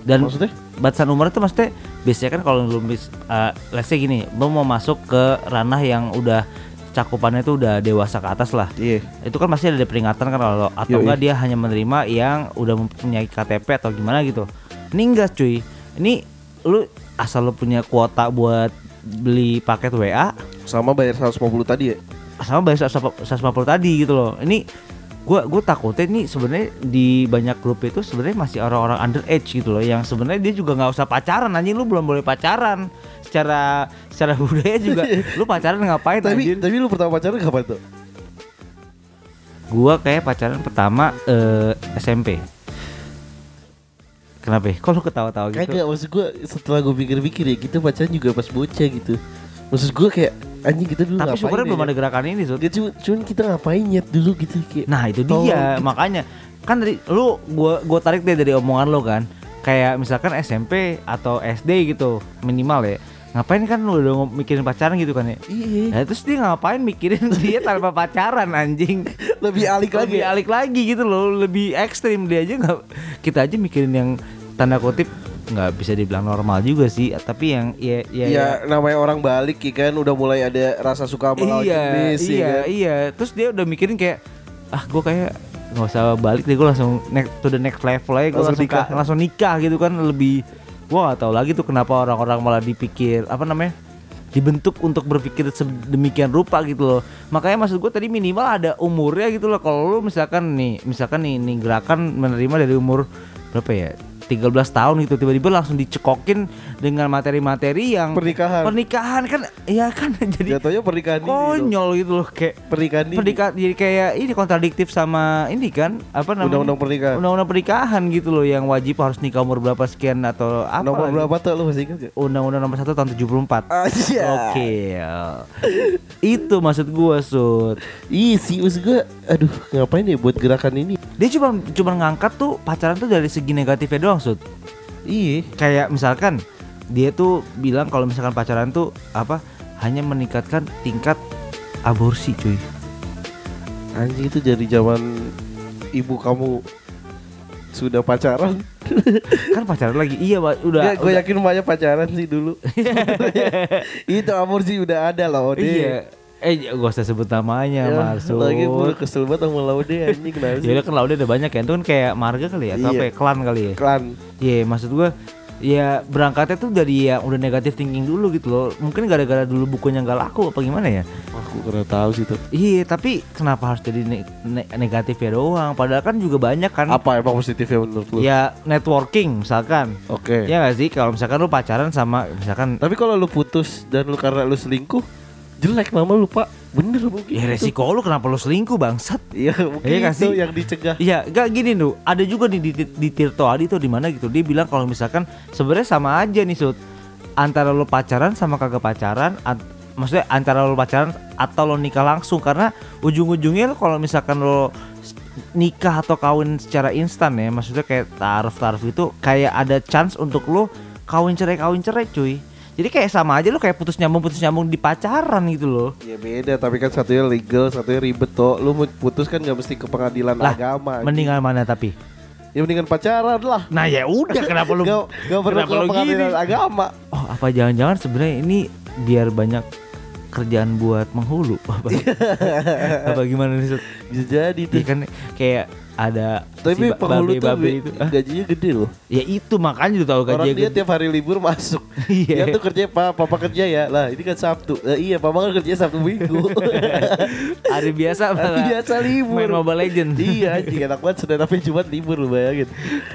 Dan Maksudnya? batasan umur itu maksudnya biasanya kan kalau lu bis uh, let's say gini, lu mau masuk ke ranah yang udah cakupannya itu udah dewasa ke atas lah Iya. itu kan pasti ada peringatan kan kalau atau Yoi. enggak dia hanya menerima yang udah mempunyai KTP atau gimana gitu Ini enggak cuy. Ini lu asal lu punya kuota buat beli paket WA Sama bayar 150 tadi ya. sama bayar 150 tadi gitu loh. Ini gua gua takutnya ini sebenarnya di banyak grup itu sebenarnya masih orang-orang underage gitu loh yang sebenarnya dia juga nggak usah pacaran anjing lu belum boleh pacaran secara secara budaya juga lu pacaran ngapain Tapi anjir tapi lu pertama pacaran kapan tuh? gua kayak pacaran pertama eh, SMP kenapa ya? kok lu ketawa-tawa gitu Kagak maksud gua setelah gua pikir-pikir ya kita pacaran juga pas bocah gitu. Maksud gua kayak anjing kita dulu tapi syukurnya ya? belum ada gerakan ini Sud. Cuma, cuman kita ngapain nyet dulu gitu kayak Nah itu dia gitu. makanya kan dari lu gua gua tarik deh dari omongan lo kan kayak misalkan SMP atau SD gitu minimal ya ngapain kan lu udah mikirin pacaran gitu kan ya Iya. Nah terus dia ngapain mikirin dia tanpa pacaran anjing Lebih alik lagi. Lebih ya? alik lagi gitu loh Lebih ekstrim dia aja nggak Kita aja mikirin yang Tanda kutip nggak bisa dibilang normal juga sih Tapi yang ya ya, Iya, namanya orang balik ya kan udah mulai ada rasa suka sama lawan iya jenis ya iya kan. iya. Terus dia udah mikirin kayak ah gue kayak nggak usah balik deh gue langsung next to the next level aja gue Langsung langsung nikah. langsung nikah gitu kan lebih gue gak tahu lagi tuh kenapa orang-orang malah dipikir apa namanya dibentuk untuk berpikir sedemikian rupa gitu loh. Makanya maksud gue tadi minimal ada umurnya gitu loh. Kalau lu misalkan nih misalkan nih, nih gerakan menerima dari umur berapa ya 13 tahun gitu tiba-tiba langsung dicekokin dengan materi-materi yang Pernikahan. pernikahan kan ya kan jadi Jatuhnya pernikahan konyol gitu loh kayak Pernikahan pernikahan jadi kayak ini kontradiktif sama ini kan apa namanya Undang-undang pernikahan. undang-undang pernikahan gitu loh yang wajib harus nikah umur berapa sekian atau apa Nomor lagi. berapa tuh lu masih ingat gak? undang-undang nomor 1 tahun 74 Aja. Oke, itu maksud gua sud. Ih sih maksud gue Aduh ngapain ya buat gerakan ini Dia cuma cuma ngangkat tuh pacaran tuh dari segi negatifnya doang sud. Iya Kayak misalkan dia tuh bilang kalau misalkan pacaran tuh apa hanya meningkatkan tingkat aborsi cuy. Anjing itu dari zaman ibu kamu sudah pacaran Kan pacaran lagi. Iya, Pak. udah. Gak, gue yakin banyak pacaran sih dulu Itu amor sih udah ada lah Ode Iya. Eh, gak usah sebut namanya, Ya, Marsud. Lagi gue kesel banget sama Laude anjing kenapa sih Ya udah kan Laude ada banyak ya. Itu kan kayak marga kali ya atau Iya. apa ya? Klan kali ya. Klan Iya, maksud gua ya berangkatnya tuh dari yang udah negatif thinking dulu gitu loh. Mungkin gara-gara dulu bukunya nggak laku apa gimana ya? Aku kurang tahu sih tuh Iya, tapi kenapa harus jadi ne- ne- negatif ya doang? Padahal kan juga banyak kan. Apa emang positifnya menurut lu? Ya networking misalkan. Oke Ya gak sih kalau misalkan lu pacaran sama misalkan Tapi kalau lu putus dan lu karena lu selingkuh Jelek nama lu pak Bener mungkin ya itu. resiko lu kenapa lu selingkuh bangsat? Iya mungkin Iya nggak itu sih? yang dicegah Iya, gak gini tuh. Ada juga nih di, di Tirto Adi tuh di mana gitu. Dia bilang kalau misalkan sebenarnya sama aja nih Sud. Antara lo pacaran sama kagak pacaran, at- maksudnya antara lo pacaran atau lo nikah langsung karena ujung-ujungnya lo kalau misalkan lo nikah atau kawin secara instan ya, maksudnya kayak taruh-taruh itu kayak ada chance untuk lo kawin cerai kawin cerai cuy. Jadi kayak sama aja lo kayak putus nyambung putus nyambung di pacaran gitu loh. Ya beda tapi kan satunya legal Satunya ribet toh Lu putus kan gak mesti ke pengadilan Lah, agama. Mendingan mana tapi? Ya mendingan pacaran lah Nah ya udah kenapa lu Gak, gak perlu kenapa ke pengadilan gini? agama Oh apa jangan-jangan sebenarnya ini biar banyak kerjaan buat menghulu apa, apa gimana nih? Bisa jadi tuh. Iya kan kayak ada Tapi si penghulu tuh babe-babe be- itu. Hah? gajinya gede loh. Ya itu makanya lu tahu Orang gajinya dia gede. tiap hari libur masuk. Iya. Dia tuh kerja papa kerja ya? Lah ini kan Sabtu. Eh, Iya papa kan kerja Sabtu Minggu. Hari biasa Hari biasa libur. Main Mobile Legend Iya anjing enak banget Senin sampai Jumat libur lu bayangin.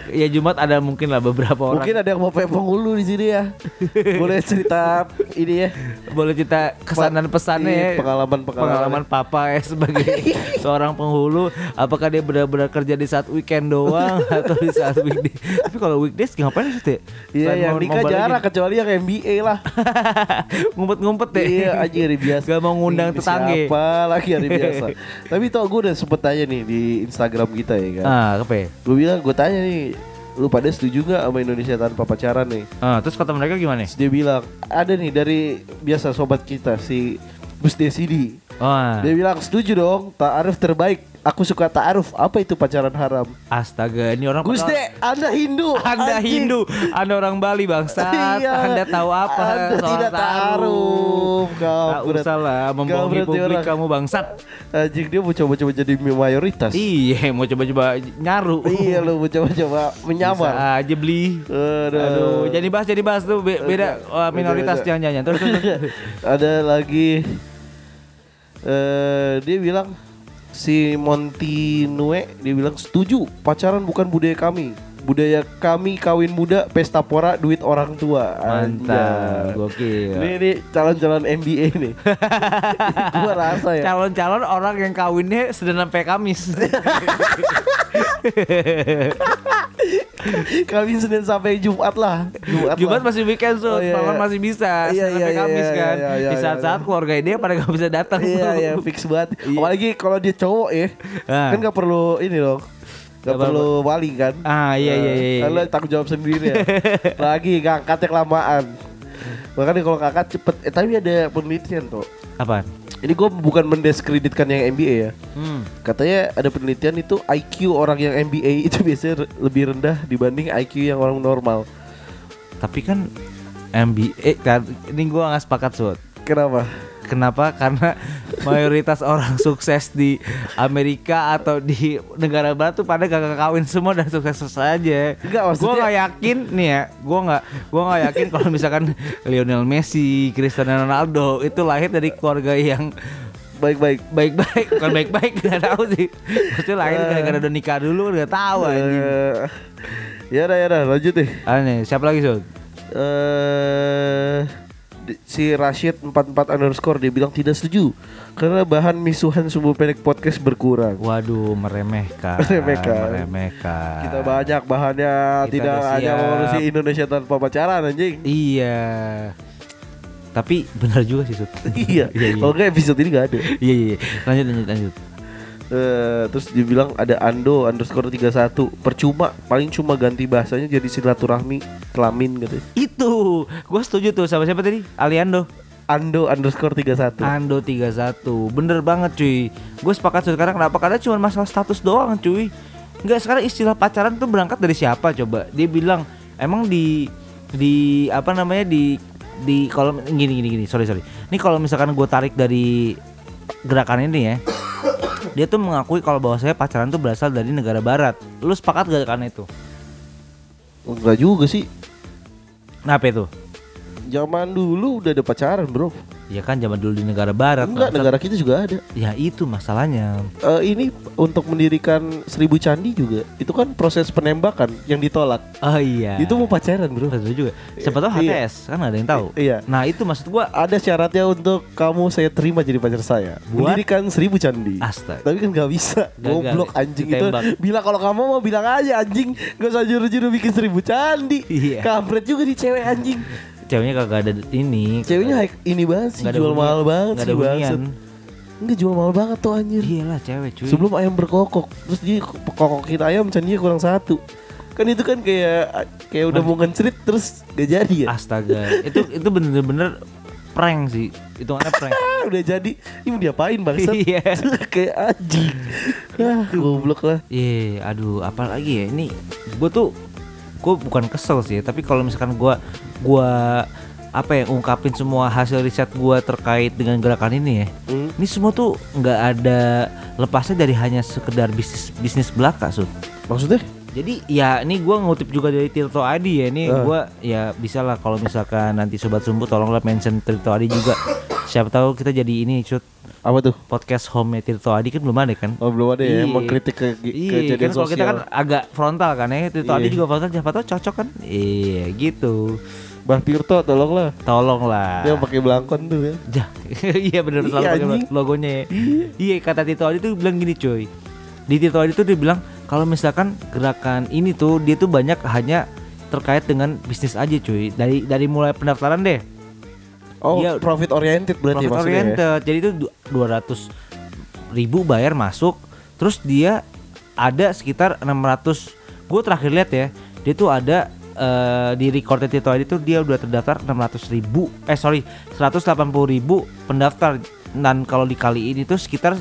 Ya Jumat ada mungkin lah beberapa orang. Mungkin ada yang mau pengen penghulu di sini ya. Boleh cerita ini ya. Boleh cerita kesan dan pesannya Iya, ya pengalaman-pengalaman. pengalaman papa ya sebagai seorang penghulu apakah dia benar-benar kerja di saat weekend doang atau di saat weekday? Tapi kalau weekdays ngapain sih Teh? Iya yang nikah jarang Legends. kecuali yang MBA lah. Ngumpet-ngumpet deh Iya anjing hari biasa. Gak mau ngundang tetangga. Siapa lagi hari biasa? Tapi tau gue udah sempet tanya nih di Instagram kita ya kan? Ah apa ya? Gue bilang gue tanya nih Lu pada setuju gak sama Indonesia tanpa pacaran nih? Ah, terus kata mereka gimana? Terus dia bilang Ada nih dari biasa sobat kita si Gus Desidi Wah, Dia bilang setuju dong, ta'aruf terbaik. Aku suka ta'aruf. Apa itu pacaran haram? astaga, ini orang Gus padahal- De, Anda Hindu. Anda anjing. Hindu, Anda orang Bali bangsat. Iya. Anda tahu apa Anda soal tidak ta'aruf. Kau Tak berat- usah lah membohongi publik orang- kamu bangsat. Anjing dia mau coba-coba jadi mayoritas. Iya, mau coba-coba nyaru. iya lu mau coba-coba menyamar. Bisa aja beli. Aduh. Aduh, jadi bahas jadi bahas tuh be- beda oh, minoritas jangan-jangan. Terus, terus. Ada lagi eh dia bilang si Montinue dia bilang setuju pacaran bukan budaya kami. Budaya kami kawin muda, pesta pora, duit orang tua. Mantap, gokil. Ini ini calon-calon NBA nih. Gua rasa ya. Calon-calon orang yang kawinnya Senin sampai Kamis. Kawin Senin sampai Jumat lah. Jumat, Jumat lah. masih weekend so, Oh, iya, malam iya. masih bisa. Iya, iya, sampai iya, Kamis iya, kan. iya, iya, Di saat-saat iya. keluarga dia pada gak bisa datang. Iya iya fix banget. Iya. Apalagi kalau dia cowok ya, Ah. kan gak perlu ini dong, gak Gak perlu wali kan. Ah iya iya iya. iya. Kan lo tanggung jawab sendiri ya. Lagi ngangkatnya kelamaan. Makanya kalau kakak cepet, eh tapi ada penelitian tuh. Apaan? Ini gue bukan mendiskreditkan yang MBA ya. Hmm. Katanya ada penelitian itu IQ orang yang MBA itu biasanya lebih rendah dibanding IQ yang orang normal. Tapi kan MBA kan ini gua nggak sepakat Sud. Kenapa? Kenapa? Karena mayoritas orang sukses di Amerika atau di negara barat tuh pada gak kawin semua dan sukses-sukses aja. Enggak, Gue nggak yakin nih ya. Gue nggak, gue nggak yakin kalau misalkan Lionel Messi, Cristiano Ronaldo itu lahir dari keluarga yang Baik-baik. baik-baik, bukan baik-baik nggak tahu sih. Maksudnya lahir gara-gara udah nikah dulu nggak tahu anjing. Eh, ya udah ya udah lanjut deh. Aneh, siapa lagi Sud? eh si Rashid 44 underscore dia bilang tidak setuju karena bahan misuhan subuh pendek podcast berkurang. Waduh, meremehkan. Meremehkan. Meremehkan. Kita banyak bahannya Kita tidak hanya mengurusi Indonesia tanpa pacaran anjing. Iya. Tapi benar juga sih Sud. iya. iya, iya. Kalau enggak episode ini enggak ada. Iya iya. iya. Lanjut lanjut lanjut. Eh, terus dibilang ada Ando underscore 31 Percuma Paling cuma ganti bahasanya jadi silaturahmi Kelamin gitu. Itu, gue setuju tuh sama siapa tadi? Aliando. Ando. Underscore 31 Ando 31 Bener banget cuy. Gue sepakat tuh sekarang kenapa? Karena cuma masalah status doang cuy. Enggak sekarang istilah pacaran tuh berangkat dari siapa coba? Dia bilang Emang di Di apa namanya di di kalau gini gini gini. Sorry sorry. Ini kalau misalkan gue tarik dari gerakan ini ya dia tuh mengakui kalau bahwasanya pacaran tuh berasal dari negara barat. Lu sepakat gak karena itu? Enggak juga sih. Kenapa itu Zaman dulu udah ada pacaran bro ya kan zaman dulu di negara barat Enggak bangsat. negara kita juga ada ya itu masalahnya Eh, Ini untuk mendirikan seribu candi juga Itu kan proses penembakan yang ditolak oh iya Itu mau pacaran bro Betul juga. Siapa tahu Iya. HTS kan nggak ada yang tahu. I- iya. Nah itu maksud gua Ada syaratnya untuk kamu saya terima jadi pacar saya Buat? Mendirikan seribu candi astaga. Tapi kan gak bisa Gagal. Goblok anjing itu Ditembak. Bilang kalau kamu mau bilang aja anjing Gak usah juru-juru bikin seribu candi Iya. Kampret juga di cewek anjing Ceweknya kagak ada ini. Ceweknya high- ini banget sih Jual hunian. mahal banget Nggak sih bangsat. Enggak jual mahal banget tuh anjir Iyalah cewek cuy. Sebelum ayam berkokok Terus dia kokokin ayam candinya kurang satu Kan itu kan kayak Kayak udah mau ngencrit Terus gak jadi ya Astaga. itu itu bener-bener prank sih. Itu mana prank. Ah, Udah jadi Ini mau diapain bangsat Iya. Kayak anjing ah, Goblok lah Iya, aduh, apalagi ya ini gue tuh gue bukan kesel sih, tapi kalau misalkan gue gua apa ya ungkapin semua hasil riset gue terkait dengan gerakan ini ya, Hmm. ini semua tuh nggak ada lepasnya dari hanya sekedar bisnis bisnis belaka, Sud. Maksudnya? Jadi ya ini gua ngutip juga dari Tirto Adi ya. Ini Ah. gua ya bisa lah kalau misalkan nanti sobat sumbu tolonglah mention Tirto Adi juga. Siapa tahu kita jadi ini cut Apa tuh? podcast home Tirto Adi kan belum ada kan? Oh belum ada ya Iya. Mengkritik ke Iya, kejadian kan kalau sosial kita kan agak frontal kan ya. Tirto Adi Iya. juga frontal siapa tahu cocok kan? Iya, gitu. Bah Tirto tolonglah Tolonglah. Dia pakai belangkon tuh ya Jah, iya bener Iya, selalu pakai logonya ya. Iya kata Tito Adi tuh bilang gini cuy. Di Tito Adi tuh dia bilang kalau misalkan gerakan ini tuh dia tuh banyak hanya terkait dengan bisnis aja cuy. Dari dari mulai pendaftaran deh. Oh Dia- profit oriented berarti profit maksudnya ya? oriented. Jadi itu du- 200 ribu bayar masuk. Terus dia ada sekitar 600 Gue terakhir lihat ya, dia tuh ada eh, di recorded Tito Adi tuh dia udah terdaftar 600 ribu. Eh sorry 180 ribu pendaftar. Dan kalau dikaliin itu sekitar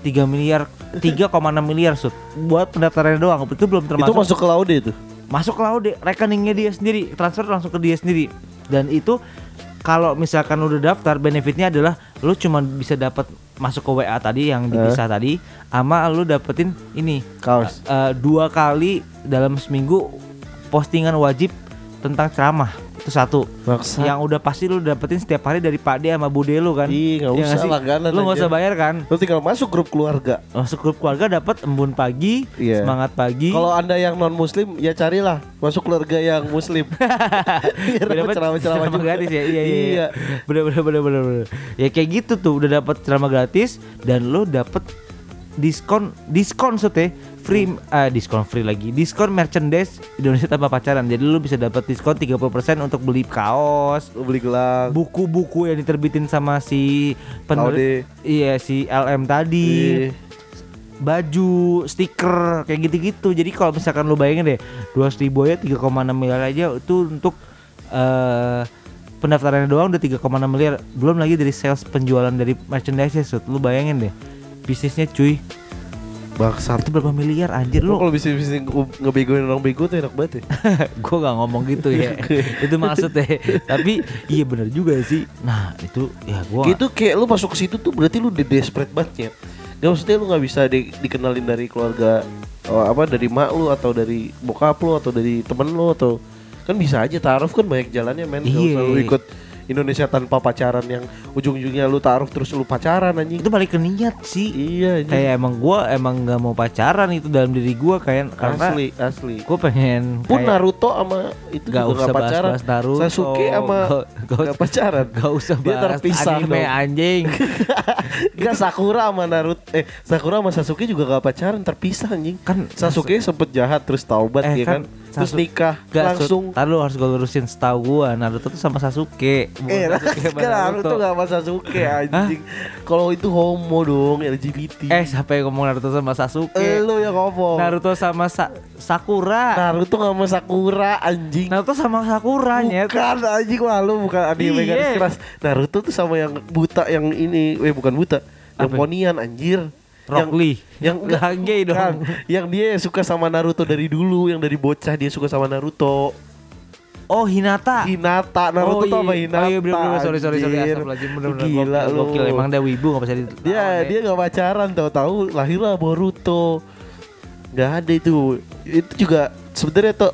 3 miliar 3,6 miliar sud. Buat pendaftarannya doang. Itu belum termasuk. Itu masuk ke laude itu. masuk ke Laude. Rekeningnya dia sendiri. Transfer langsung ke dia sendiri. Dan itu kalau misalkan lu udah daftar benefitnya adalah lu cuma bisa dapat masuk ke WA tadi yang dipisah tadi sama lu dapetin ini Kaos. eh, dua kali dalam seminggu postingan wajib tentang ceramah itu satu Maksa. yang udah pasti lu dapetin setiap hari dari Pak D sama Bude lu kan Ih, nggak Iya usah sih? langganan lu nggak usah bayar kan Lu tinggal masuk grup keluarga. masuk grup keluarga dapat embun pagi Iya. semangat pagi Kalau anda yang non muslim ya carilah masuk keluarga yang muslim. Dapat ceramah juga. gratis ya iya iya, iya. Iya. bener bener bener bener bener ya kayak gitu tuh udah dapat ceramah gratis dan lo dapet diskon diskon sote free ah, diskon free lagi diskon merchandise Indonesia tanpa pacaran jadi lo bisa dapat diskon 30% untuk beli kaos Lu beli gelang. buku-buku yang diterbitin sama si Laude. iya si LM tadi Ih. baju, stiker kayak gitu-gitu. Jadi kalau misalkan lu bayangin deh, 200 ribu ya 3,6 miliar aja itu untuk eh pendaftarannya doang udah 3,6 miliar. Belum lagi dari sales penjualan dari merchandise Sud. Lu bayangin deh. Bisnisnya cuy, Bangsat. itu berapa miliar anjir Lu kalau bisa bisa ngebegoin orang bego tuh enak banget ya. gua gak ngomong gitu ya. itu maksudnya. Tapi iya bener juga sih. Nah, itu ya gua Gitu kayak lu masuk ke situ tuh berarti lu udah desperate banget ya. Gak maksudnya lu nggak bisa di- dikenalin dari keluarga oh, apa dari mak lu atau dari bokap lu atau dari temen lu atau kan bisa aja taruh kan banyak jalannya men. Gak Iya. usah lu ikut Indonesia tanpa pacaran yang ujung-ujungnya lu taruh terus lu pacaran anjing. itu balik ke niat sih. Iya anjing. Kayak emang gua emang nggak mau pacaran itu dalam diri gua kayak karena asli asli. gue pengen Pun kayak- Naruto sama itu Gak juga usah gak pacaran. bahas-bahas Naruto. Sasuke sama Gak- gak- gak pacaran. Gak usah Dia bahas terpisah anime dong. anjing Gak Sakura sama Naruto eh Sakura sama Sasuke juga gak pacaran terpisah anjing. Kan Sasuke sempet jahat terus taubat Eh, ya kan. kan Terus nikah Gak, langsung. Lu harus gue lurusin setahu gua Naruto tuh sama Sasuke Eh, Sasuke Naruto gak sama Sasuke anjing. Kalau itu homo dong LGBT. Eh siapa yang ngomong Naruto sama Sasuke lu yang ngomong. Naruto sama Sa- Sakura Naruto gak sama Sakura anjing. Naruto sama Sakura nyet Bukan anjing malu bukan anime Iya. garis keras. Naruto tuh sama yang buta yang ini, eh bukan buta. Yang ponian anjir. Rock Lee yang Gak gay dong yang dia suka sama Naruto dari dulu, yang dari bocah dia suka sama Naruto. Oh Hinata Hinata, Naruto tuh sama iya. Hinata. Oh iya bener bener sorry sorry sorry. Astagfirullahaladzim bener bener Gila gokil, lu. gokil emang dia wibu gak bisa di Dia lawan, dia gak pacaran tahu-tahu lahirlah Boruto. Gak ada itu. Itu juga sebenarnya tuh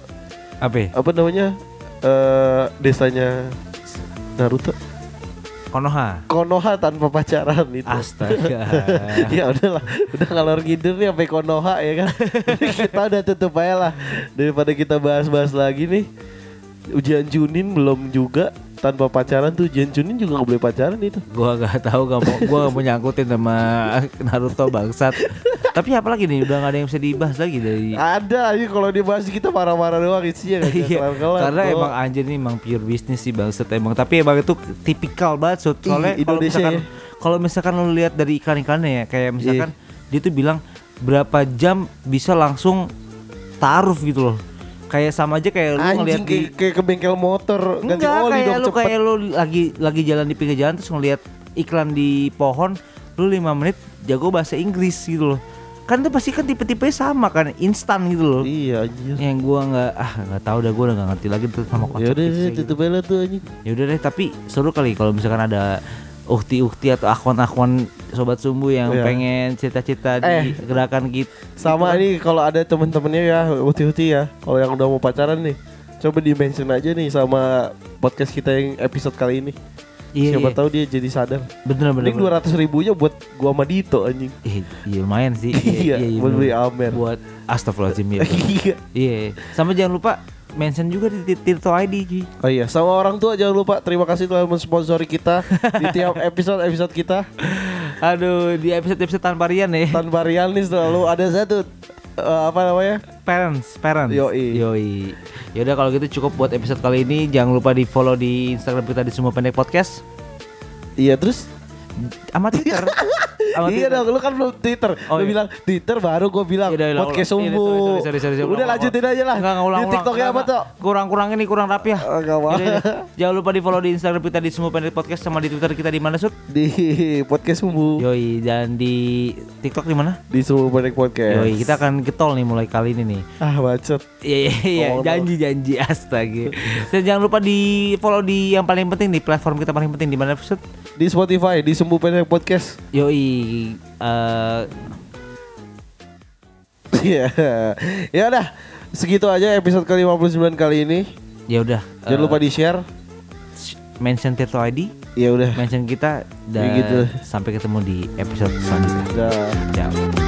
Apa apa namanya? eh desanya Naruto Konoha Konoha tanpa pacaran itu. Astaga ya udahlah, udah ngalor ngidul nih sampai Konoha ya kan. kita udah tutup aja lah daripada kita bahas-bahas lagi nih. Ujian Junin belum juga tanpa pacaran tuh ujian Junin juga nggak boleh pacaran itu. Gua gak tahu gak mau gua gak mau nyangkutin sama Naruto bangsat. Tapi apalagi nih udah gak ada yang bisa dibahas lagi dari Ada aja kalau dibahas kita marah-marah doang isinya nggak Iya, karena emang anjir ini emang pure bisnis sih bangsat emang tapi emang itu tipikal banget Sud. soalnya kalau misalkan ya. kalau misalkan lu lihat dari iklan-iklannya ya kayak misalkan Iya. dia tuh bilang berapa jam bisa langsung taruh gitu loh kayak sama aja kayak lu ngeliat di kayak, ke bengkel motor ganti Enggak, oli kayak dong lu cepet. kayak lu lagi lagi jalan di pinggir jalan terus ngeliat iklan di pohon, lu lima menit jago bahasa Inggris gitu loh. Kan itu pasti kan tipe-tipe sama kan, instan gitu loh. Iya anjir. Yang gua nggak ah nggak tahu dah gua udah nggak ngerti lagi tuh sama Ya konsep udah bisnisnya deh, gitu. tutup aja lah tuh anjing. Ya udah deh, tapi seru kali kalau misalkan ada ukti-ukti atau akun-akun sobat sumbu yang Iya. pengen cita-cita Eh. di gerakan gitu. Sama gitu nih kalau ada temen-temennya ya uti-uti ya Kalau yang udah mau pacaran nih Coba di mention aja nih sama podcast kita yang episode kali ini Iya, Siapa iya. tahu dia jadi sadar bener bener. Ini dua ratus ribunya buat gua sama Dito anjing Ih, iya lumayan sih. Iya, buat bener. beli Amer. Buat astagfirullahaladzim ya. Iya Iya, sama jangan lupa mention juga di Tir- Tirto ID cuy. Oh iya sama orang tua jangan lupa Terima kasih telah mensponsori kita Di tiap episode-episode kita Aduh, di episode-episode tanpa Rian ya. Tanpa Rian nih selalu ada satu eh, Apa namanya Parents, parents. Yoi. Yoi. Yaudah kalau gitu cukup buat episode kali ini. Jangan lupa di follow di Instagram kita di semua pendek podcast. Iya terus Sama Twitter. Sama iya Twitter. dong, lu kan belum Twitter. Oh, lu iya. bilang Twitter baru gue bilang Iya, udah, podcast sumbu. sorry, sorry, sorry, sorry, Udah lanjutin aja lah. Enggak, enggak, ulang, Di. TikToknya apa Enggak, tuh? enggak. Kurang-kurang ini kurang rapi ya. Ah, nggak apa. Yaudah, yaudah. Jangan lupa di follow di Instagram kita di Semua Pendek Podcast sama di Twitter kita di mana Sud? Di podcast sumbu. Yoi dan di TikTok di mana? Di sumbu pendek podcast. Yoi, kita akan getol nih mulai kali ini nih. Ah bacot. Iya iya iya, no. janji-janji astaga. Dan jangan lupa di follow di yang paling penting di platform kita paling penting di mana Sud? Di Spotify, di sumbu pendek podcast. Yoi eh Iya. ya udah. Segitu aja episode ke-59 kali ini. ya udah. Jangan eh, lupa di-share. mention Tirto ID, Ya udah. mention kita dan Ya gitu. sampai ketemu di episode selanjutnya. Dah. Ciao.